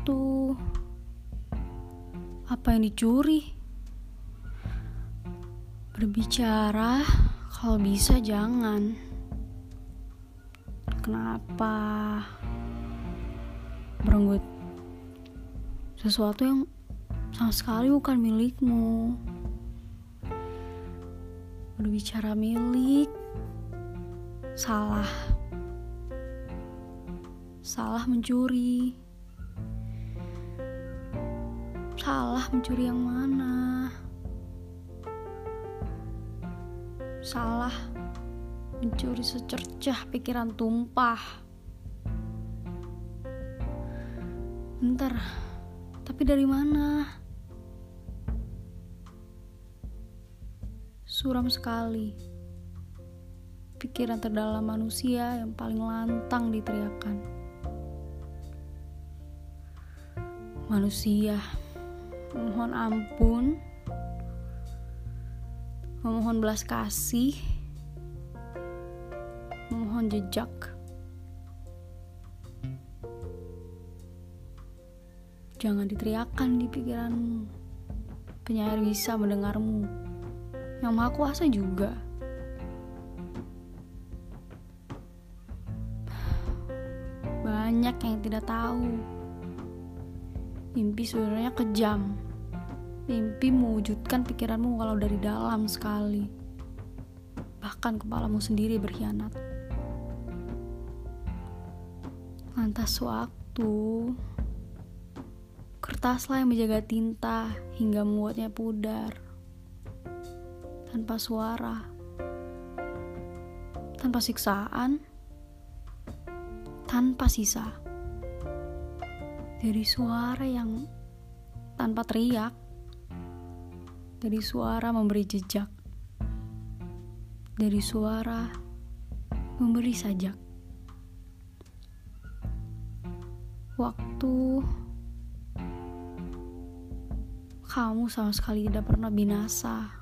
waktu. Apa yang dicuri? Berbicara, kalau bisa jangan. Kenapa? Berenggut sesuatu yang sama sekali bukan milikmu. Berbicara milik, salah. Salah mencuri. Salah mencuri yang mana? Salah mencuri secercah pikiran tumpah. Bentar, tapi dari mana? Suram sekali. Pikiran terdalam manusia yang paling lantang diteriakan. Manusia memohon ampun, memohon belas kasih, memohon jejak. Jangan diteriakkan di pikiranmu. Penyair bisa mendengarmu. Yang maha kuasa juga. Banyak yang tidak tahu. Mimpi sebenarnya kejam. Mimpi mewujudkan pikiranmu walau dari dalam sekali. Bahkan kepalamu sendiri berkhianat. Lantas waktu Kertaslah yang menjaga tinta hingga membuatnya pudar. Tanpa suara. Tanpa siksaan. Tanpa sisa. Dari suara yang tanpa teriak. Dari suara memberi jejak. Dari suara memberi sajak. Waktu kamu sama sekali tidak pernah binasa.